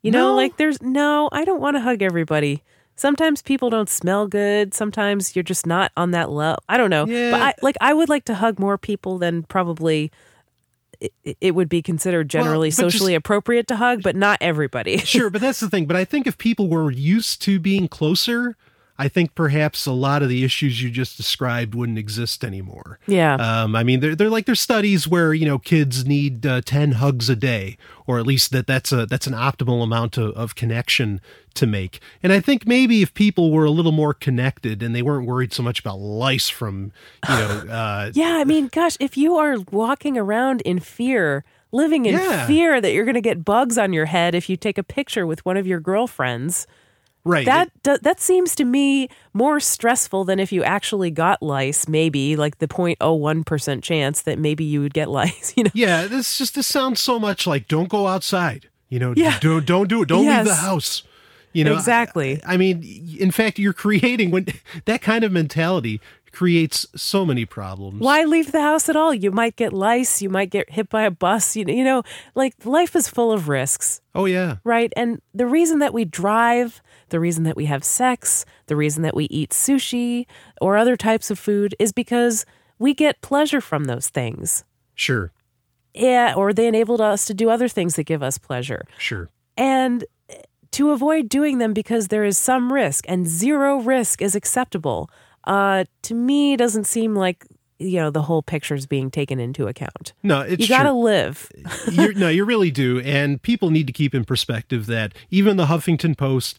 You know, No? like there's no, I don't want to hug everybody. Sometimes people don't smell good. Sometimes you're just not on that level. I don't know. Yeah. But I like I would like to hug more people than probably it, it would be considered generally just- socially appropriate to hug, but not everybody. [laughs] Sure, but that's the thing. But I think if people were used to being closer, I think perhaps a lot of the issues you just described wouldn't exist anymore. Yeah. Um, I mean, they're, they're like there's studies where you know kids need uh, ten hugs a day, or at least that that's a that's an optimal amount of, of connection to make. And I think maybe if people were a little more connected and they weren't worried so much about lice from you know [sighs] uh, Yeah, I mean, gosh, if you are walking around in fear, living in Yeah. fear that you're going to get bugs on your head if you take a picture with one of your girlfriends, right that do, that seems to me more stressful than if you actually got lice. Maybe like the 0.01 percent chance that maybe you would get [laughs] lice. You know, Yeah, this just this sounds so much like don't go outside. You know, Yeah. don't don't do it. Don't leave the house. You know, Exactly. I, I mean, in fact, you're creating when [laughs] that kind of mentality creates so many problems. why leave the house at all? You might get lice. You might get hit by a bus. You you know, like life is full of risks. Oh yeah, right? And the reason that we drive, the reason that we have sex, the reason that we eat sushi or other types of food is because we get pleasure from those things. sure, Yeah, or they enabled us to do other things that give us pleasure. sure. And to avoid doing them because there is some risk and zero risk is acceptable, uh, to me doesn't seem like you know the whole picture's being taken into account. No, it's you got to live. you're, no, you really do. And people need to keep in perspective that even the Huffington Post,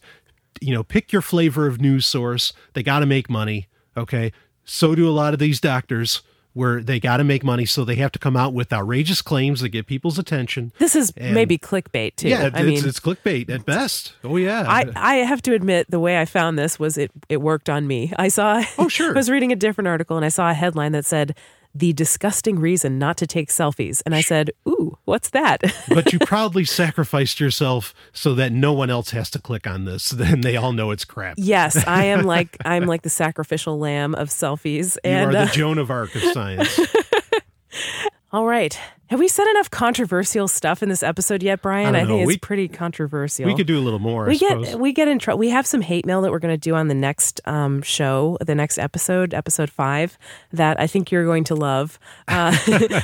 you know, pick your flavor of news source. They got to make money. Okay. So do a lot of these doctors where they got to make money. So they have to come out with outrageous claims that get people's attention. This is And- maybe clickbait too. Yeah, I it's, mean, it's clickbait at best. Oh, yeah. I, I have to admit the way I found this was it it worked on me. I saw Oh, [laughs] sure. I was reading a different article and I saw a headline that said the disgusting reason not to take selfies and I said, "Ooh, what's that?" [laughs] but you proudly sacrificed yourself so that no one else has to click on this. [laughs] Then they all know it's crap. yes, [laughs] I am like I'm like the sacrificial lamb of selfies And, You are uh, the Joan of Arc of science. All right. Have we said enough controversial stuff in this episode yet, Brian? I don't think it's We- pretty controversial. we could do a little more, I we suppose. get we get in trouble. We have some hate mail that we're going to do on the next um, show, the next episode, episode five, that I think you're going to love. Uh,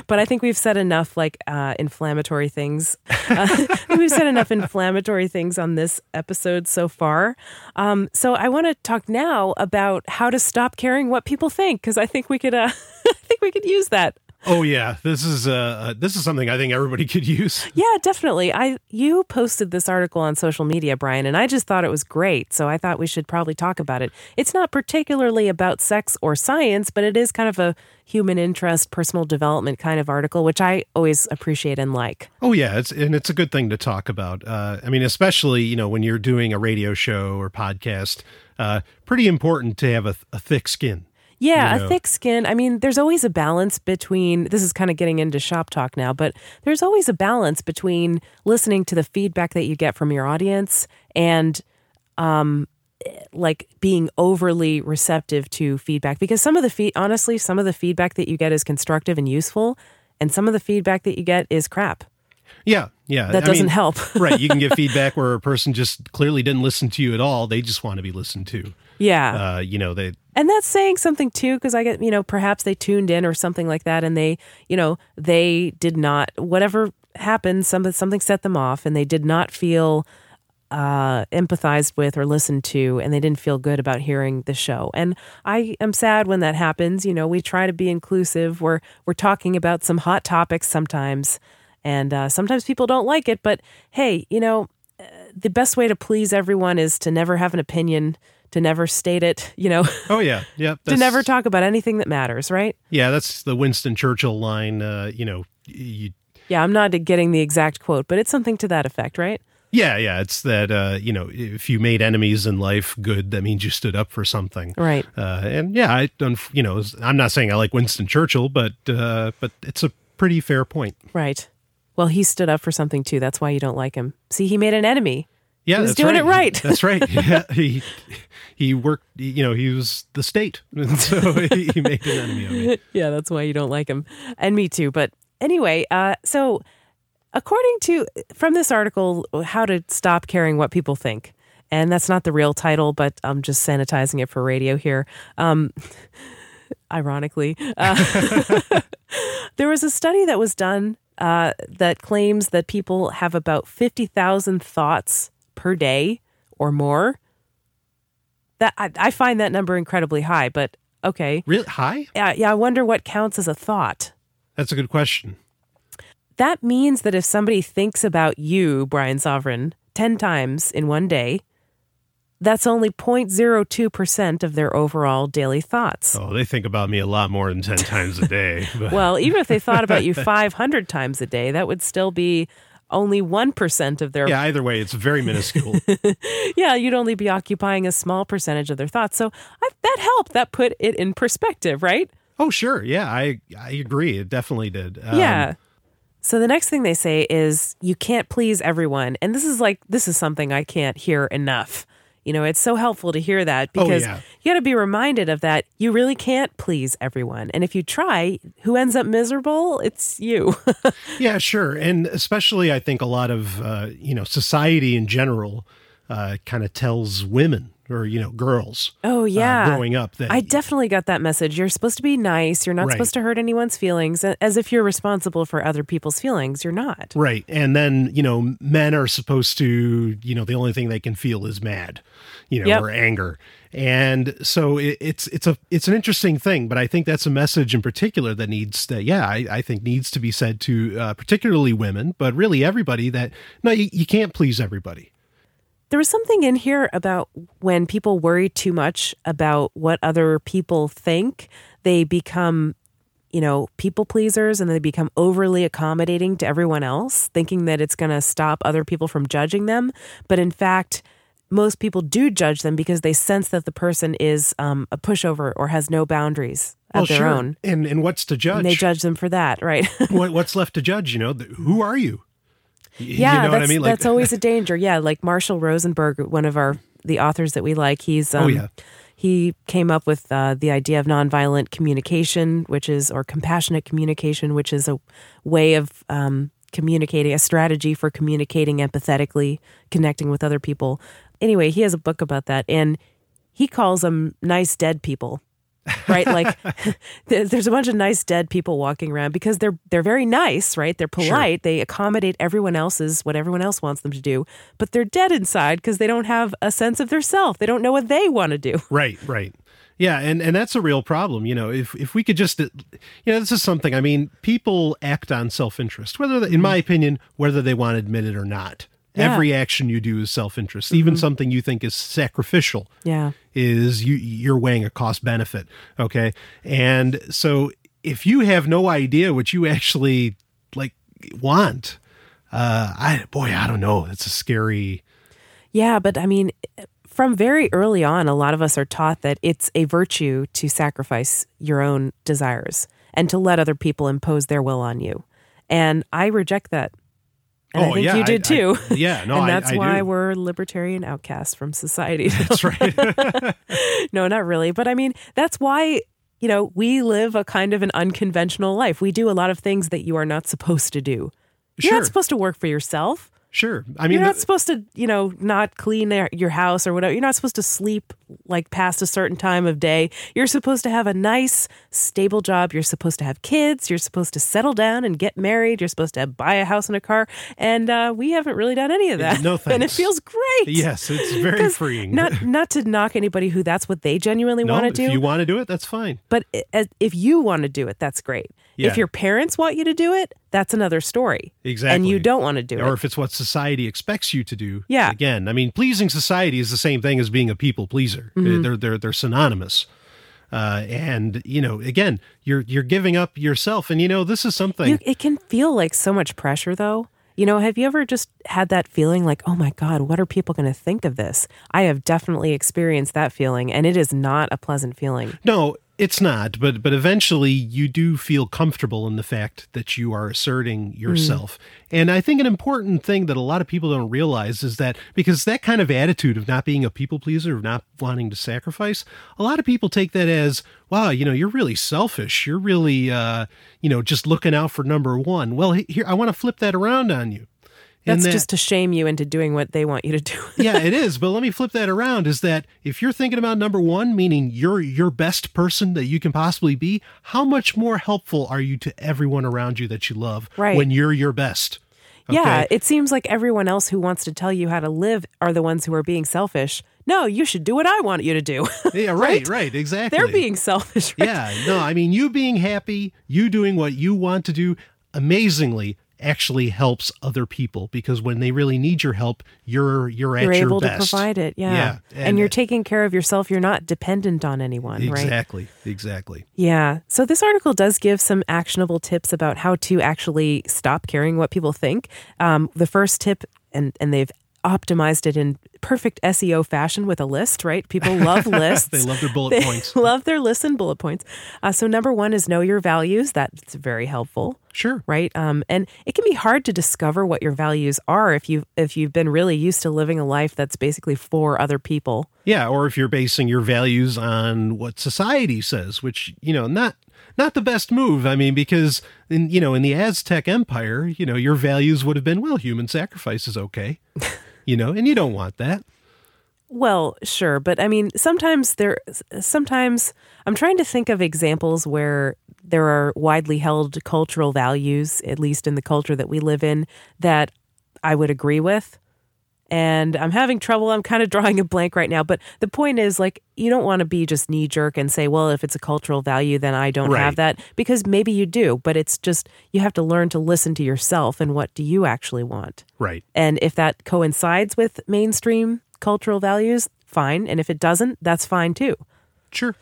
[laughs] but I think we've said enough like uh, inflammatory things. Uh, [laughs] we've said enough inflammatory things on this episode so far. Um, so I want to talk now about how to stop caring what people think because I think we could. Uh, [laughs] I think we could use that. Oh yeah, this is uh this is something I think everybody [laughs] could use. Yeah, definitely. I you posted this article on social media, Brian, and I just thought it was great. So I thought we should probably talk about it. It's not particularly about sex or science, but it is kind of a human interest, personal development kind of article, which I always appreciate and like. Oh yeah, it's and it's a good thing to talk about. Uh, I mean, especially you know when you're doing a radio show or podcast, uh, pretty important to have a, a thick skin. Yeah, You know. a thick skin. I mean, there's always a balance between this is kind of getting into shop talk now, but there's always a balance between listening to the feedback that you get from your audience and um like being overly receptive to feedback because some of the feed honestly, some of the feedback that you get is constructive and useful and some of the feedback that you get is crap. Yeah, yeah. That I doesn't mean, help. [laughs] right, you can get [laughs] feedback where a person just clearly didn't listen to you at all. They just want to be listened to. Yeah. Uh, you know, they And that's saying something too, because I get, you know, perhaps they tuned in or something like that, and they, you know, they did not, whatever happened, something something set them off, and they did not feel uh, empathized with or listened to, and they didn't feel good about hearing the show. And I am sad when that happens. You know, we try to be inclusive. We're we're talking about some hot topics sometimes, and uh, sometimes people don't like it. But hey, you know, the best way to please everyone is to never have an opinion to never state it, you know, [laughs] Oh yeah, yeah. to never talk about anything that matters, right? Yeah, that's the Winston Churchill line. Uh, you know, you, Yeah, I'm not getting the exact quote, but it's something to that effect, right? yeah, yeah. It's that uh, you know, if you made enemies in life good, that means you stood up for something. Right. Uh, and yeah, I don't. You know, I'm not saying I like Winston Churchill, but uh, but it's a pretty fair point. Right. Well, he stood up for something too. That's why you don't like him. See, he made an enemy. Yeah, He was doing it right. That's right. [laughs] Yeah, he he worked. You know, he was the state, and [laughs] so he, he made an enemy of me. yeah, that's why you don't like him. And me too. But anyway, uh, so according to from this article, how to stop caring what people think. And that's not the real title, but I'm just sanitizing it for radio here. Um, [laughs] ironically, uh, there was a study that was done uh, that claims that people have about 50,000 thoughts per day or more. That I, I find that number incredibly high, but okay. Really high? Yeah, yeah, I wonder what counts as a thought. That's a good question. That means that if somebody thinks about you, Brian Sovereign, 10 times in one day, that's only 0.02% of their overall daily thoughts. Oh, they think about me a lot more than ten times a day. [laughs] Well, even if they thought about you [laughs] 500 times a day, that would still be only 1% of their yeah, either way, it's very minuscule. [laughs] yeah, you'd only be occupying a small percentage of their thoughts. So I, that helped. That put it in perspective, right? oh, sure. Yeah, I I agree. It definitely did. Um, yeah. So the next thing they say is you can't please everyone. And this is like, this is something I can't hear enough. You know, it's so helpful to hear that Oh, because yeah. you got to be reminded of that. You really can't please everyone. And if you try, who ends up miserable? It's you. [laughs] Yeah, sure. And especially, I think a lot of, uh, you know, society in general uh, kind of tells women or, you know, girls oh, uh, yeah. growing up that I definitely got that message. You're supposed to be nice. You're not Right. supposed to hurt anyone's feelings, as if you're responsible for other people's feelings. You're not. Right. And then, you know, men are supposed to, you know, the only thing they can feel is mad, you know, Yep. or anger. And so it, it's it's a it's an interesting thing, but I think that's a message in particular that needs that yeah, I, I think needs to be said to uh, particularly women, but really everybody that no, you, you can't please everybody. There was something in here about when people worry too much about what other people think, they become, you know, people pleasers and they become overly accommodating to everyone else, thinking that it's going to stop other people from judging them. But in fact, most people do judge them because they sense that the person is um, a pushover or has no boundaries of their own. And and what's to judge? And they judge them for that, right? [laughs] what, what's left to judge? You know, who are you? Yeah, you know that's, I mean. that's always a danger. Yeah, like Marshall Rosenberg, one of our the authors that we like. He's um, Oh, yeah. he came up with uh, the idea of nonviolent communication, which is or compassionate communication, which is a way of um, communicating, a strategy for communicating empathetically, connecting with other people. Anyway, he has a book about that, and he calls them nice dead people. Right like [laughs] [laughs] there's a bunch of nice dead people walking around because they're they're very nice right they're polite they accommodate everyone else's what everyone else wants them to do but they're dead inside because they don't have a sense of their self they don't know what they want to do [laughs] Right, right. Yeah, and and that's a real problem. You know, if if we could just, you know, this is something. I mean, people act on self interest, whether, they, in mm-hmm. my opinion, whether they want to admit it or not. Yeah. Every action you do is self interest. Even something you think is sacrificial yeah is you you're weighing a cost benefit. Okay, and so if you have no idea what you actually like want, uh, I boy, I don't know. It's a scary. Yeah, but I mean, from very early on, a lot of us are taught that it's a virtue to sacrifice your own desires and to let other people impose their will on you. And I reject that. And I Oh, think yeah, you did I- too. [laughs] yeah, no, [laughs] and I- that's I why do. we're libertarian outcasts from society. [laughs] That's right. no, not really. But I mean, that's why, you know, we live a kind of an unconventional life. We do a lot of things that you are not supposed to do. You're Sure. not supposed to work for yourself. Sure. I mean, You're not the- supposed to, you know, not clean your house or whatever. You're not supposed to sleep like past a certain time of day. You're supposed to have a nice, stable job. You're supposed to have kids. You're supposed to settle down and get married. You're supposed to buy a house and a car. And uh, we haven't really done any of that. No thanks. [laughs] And it feels great. Yes, it's very [laughs] freeing. Not not to knock anybody who that's what they genuinely no, want to do. if you want to do it, that's fine. but if you want to do it, that's great. Yeah. If your parents want you to do it, that's another story. Exactly. And you don't want to do or it. Or if it's what society expects you to do. Yeah. Again, I mean, pleasing society is the same thing as being a people pleaser. Mm-hmm. They're they're they're synonymous. Uh, and you know, again, you're you're giving up yourself, and you know, this is something. You, it can feel like so much pressure, though. You know, have you ever just had that feeling like, oh my God, what are people going to think of this? I have definitely experienced that feeling, and it is not a pleasant feeling. No, it's not, but but eventually you do feel comfortable in the fact that you are asserting yourself. And I think an important thing that a lot of people don't realize is that because that kind of attitude of not being a people pleaser, of not wanting to sacrifice, a lot of people take that as, wow, you know, you're really selfish. You're really uh, you know, just looking out for number 1. Well, here I want to flip that around on you. That's that- just to shame you into doing what they want you to do. [laughs] yeah, it is. But let me flip that around is that if you're thinking about number one, meaning you're your best person that you can possibly be, how much more helpful are you to everyone around you that you love Right. when you're your best? Yeah, it seems like everyone else who wants to tell you how to live are the ones who are being selfish. No, you should do what I want you to do. [laughs] Yeah, right, right, exactly. They're being selfish. Right? Yeah, no, I mean, you being happy, you doing what you want to do, amazingly actually helps other people because when they really need your help, you're you're at You're your able best. to provide it. Yeah. Yeah, And, and- you're taking care of yourself. You're not dependent on anyone, right? Exactly, exactly. Yeah. So this article does give some actionable tips about how to actually stop caring what people think. Um, the first tip, and and they've optimized it in perfect SEO fashion with a list, right? People love [laughs] lists. They love their bullet They points. [laughs] love their lists and bullet points. Uh, so number one is know your values. That's very helpful Sure. right um, and it can be hard to discover what your values are if you if you've been really used to living a life that's basically for other people Yeah, or if you're basing your values on what society says, which you know, not not the best move. I mean, because in you know, in the Aztec Empire, you know, your values would have been well, human sacrifice is okay, [laughs] you know, and you don't want that. well sure but i mean sometimes there sometimes i'm trying to think of examples where there are widely held cultural values at least in the culture that we live in that i would agree with and I'm having trouble. I'm kind of drawing a blank right now. But the point is, like, you don't want to be just knee jerk and say, well, if it's a cultural value, then I don't Right. have that. Because maybe you do, but it's just, you have to learn to listen to yourself and what do you actually want. Right. And if that coincides with mainstream cultural values, fine. And if it doesn't, that's fine too. Sure.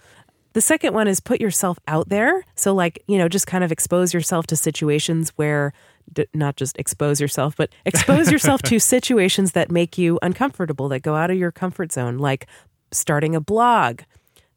The second one is put yourself out there. So, like, you know, just kind of expose yourself to situations where, d- not just expose yourself, but expose yourself to [laughs] situations that make you uncomfortable, that go out of your comfort zone, like starting a blog,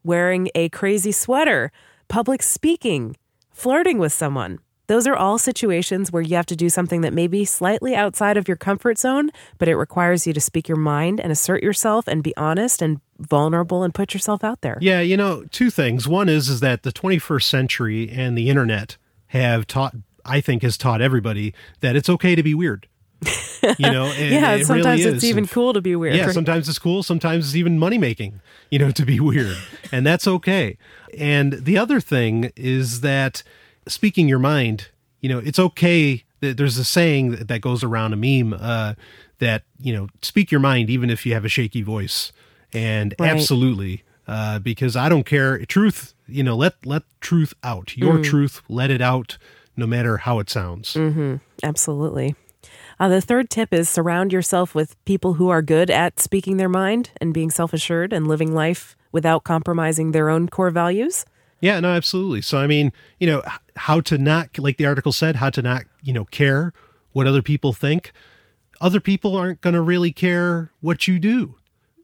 wearing a crazy sweater, public speaking, flirting with someone. Those are all situations where you have to do something that may be slightly outside of your comfort zone, but it requires you to speak your mind and assert yourself and be honest and vulnerable and put yourself out there. Yeah, you know, two things. One is is that the 21st century and the internet have taught I think has taught everybody that it's okay to be weird. You know, [laughs] and yeah, it sometimes really it's even cool to be weird. Yeah, sometimes it's cool. Sometimes it's even money making, you know, to be weird. [laughs] and that's okay. And the other thing is that speaking your mind, you know, it's okay. Th- There's a saying that goes around a meme uh, that, you know, speak your mind even if you have a shaky voice. And Right. absolutely, uh, because I don't care. Truth, you know, let let truth out. Mm. Your truth, let it out, no matter how it sounds. Absolutely. Uh, the third tip is surround yourself with people who are good at speaking their mind and being self assured and living life without compromising their own core values. Yeah, no, absolutely. So, I mean, you know, how to not, like the article said, how to not, you know, care what other people think. Other people aren't going to really care what you do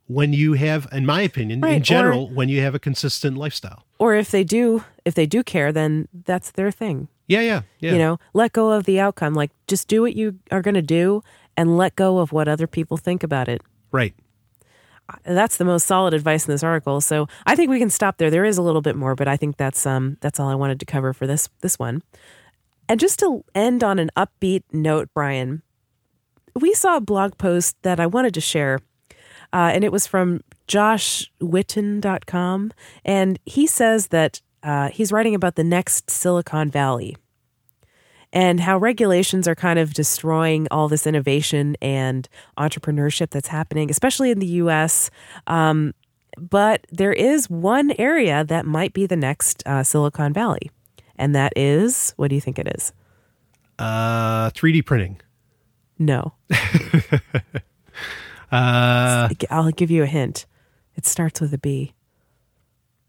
when you have, in my opinion, Right, in or- general, when you have a consistent lifestyle. Or if they do, if they do care, then that's their thing. Yeah, yeah, yeah. You know, let go of the outcome. Like just do what you are going to do and let go of what other people think about it. right. That's the most solid advice in this article. So I think we can stop there. There is a little bit more, but I think that's um that's all I wanted to cover for this this one. And just to end on an upbeat note, Brian, we saw a blog post that I wanted to share, uh, and it was from joshwitten.com. And he says that uh, he's writing about the next Silicon Valley and how regulations are kind of destroying all this innovation and entrepreneurship that's happening, especially in the US. Um, but there is one area that might be the next uh, Silicon Valley, And that is, what do you think it is? Uh, 3D printing. No. [laughs] Uh, I'll give you a hint. It starts with a B.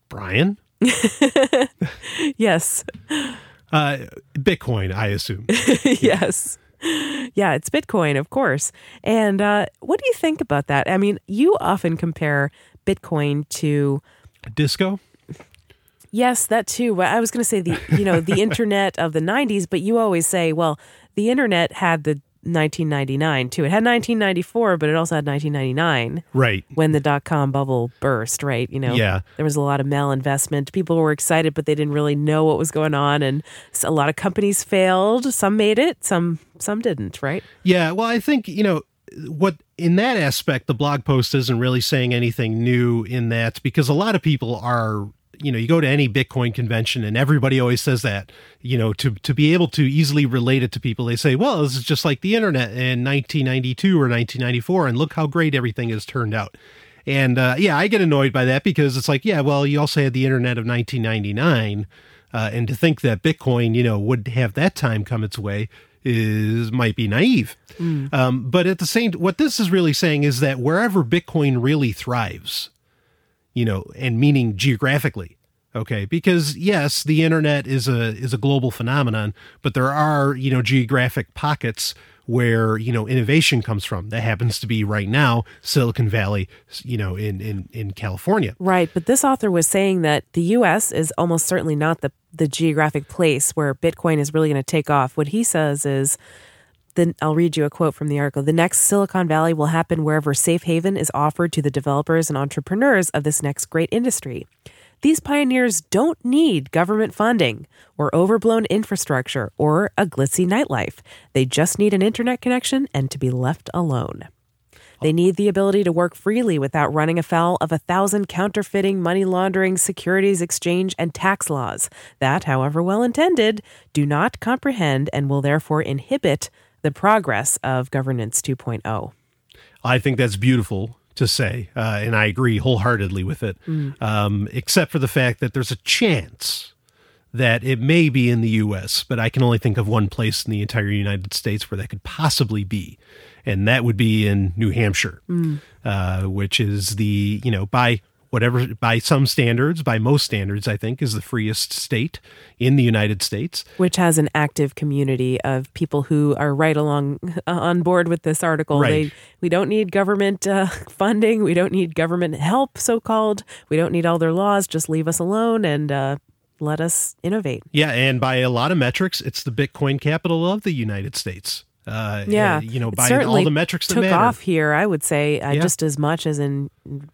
Brian. [laughs] Yes. Uh, Bitcoin, I assume. [laughs] yes. Yeah, it's Bitcoin, of course. And uh, what do you think about that? I mean, you often compare Bitcoin to Disco. Yes, that too. I was going to say the you know the [laughs] internet of the '90s, but you always say, well, the internet had the 1999 too. It had 1994, but it also had 1999 Right. when the dot com bubble burst. Right? You know, Yeah. there was a lot of malinvestment. People were excited, but they didn't really know what was going on, and a lot of companies failed. Some made it, some some didn't. Right? Yeah, well, I think, you know, what in that aspect, the blog post isn't really saying anything new in that because a lot of people are, you know, you go to any Bitcoin convention and everybody always says that, you know, to, to be able to easily relate it to people, they say, well, this is just like the internet in 1992 or 1994, and look how great everything has turned out. And uh, yeah, I get annoyed by that because it's like, yeah, well, you also had the internet of 1999. Uh, and to think that Bitcoin, you know, would have that time come its way is might be naive. Um, but at the same, what this is really saying is that wherever Bitcoin really thrives, you know, and meaning geographically, okay, because yes, the internet is a is a global phenomenon, but there are you know geographic pockets where you know innovation comes from. That happens to be right now Silicon Valley, you know, in in in California. Right, but this author was saying that the U.S. is almost certainly not the the geographic place where Bitcoin is really going to take off. What he says is, then I'll read you a quote from the article. The next Silicon Valley will happen wherever safe haven is offered to the developers and entrepreneurs of this next great industry. These pioneers don't need government funding or overblown infrastructure or a glitzy nightlife. They just need an internet connection and to be left alone. They need the ability to work freely without running afoul of a thousand counterfeiting, money laundering, securities exchange, and tax laws that, however well intended, do not comprehend and will therefore inhibit the progress of Governance oh. 2.0. I think that's beautiful to say, uh, and I agree wholeheartedly with it. Um, except for the fact that there's a chance that it may be in the U.S., but I can only think of one place in the entire United States where that could possibly be, and that would be in New Hampshire, uh, which is the you know by whatever by some standards, by most standards, I think is the freest state in the United States. Which has an active community of people who are right along on board with this article. Right. They, we don't need government uh, [laughs] funding. We don't need government help, so called. We don't need all their laws. Just leave us alone and uh, let us innovate. Yeah, and by a lot of metrics, it's the Bitcoin capital of the United States. Uh, Yeah, you know, by all the metrics that took matter. off here. I would say uh, Yeah. just as much as in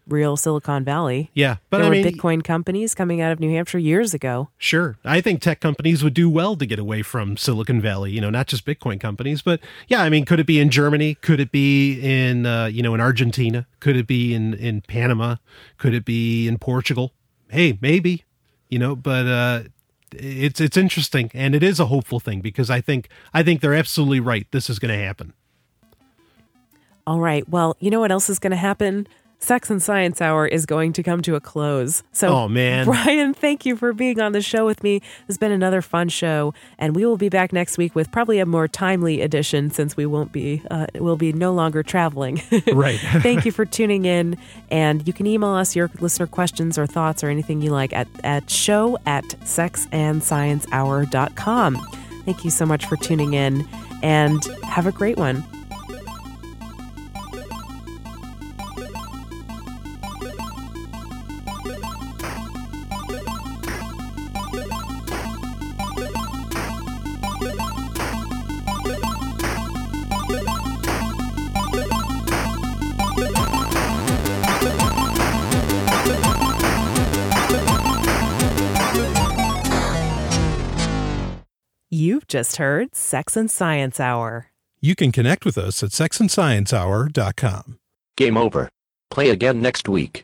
real Silicon Valley. Yeah, but there I were mean, Bitcoin companies coming out of New Hampshire years ago. Sure. I think tech companies would do well to get away from Silicon Valley, you know, not just Bitcoin companies, but yeah, I mean, could it be in Germany? Could it be in, uh, you know, in Argentina? Could it be in, in Panama? Could it be in Portugal? Hey, maybe, you know, but, uh, it's it's interesting and it is a hopeful thing because I think I think they're absolutely right. This is going to happen. All right. Well, you know what else is going to happen? Sex and Science Hour is going to come to a close. So, Oh, man. Brian, thank you for being on the show with me. It's been another fun show, and we will be back next week with probably a more timely edition since we won't be uh, we'll be no longer traveling. [laughs] Right. [laughs] thank you for tuning in, and you can email us your listener questions or thoughts or anything you like at at show at sexandsciencehour.com. Thank you so much for tuning in, and have a great one. You've just heard Sex and Science Hour. You can connect with us at sexandsciencehour.com. Game over. Play again next week.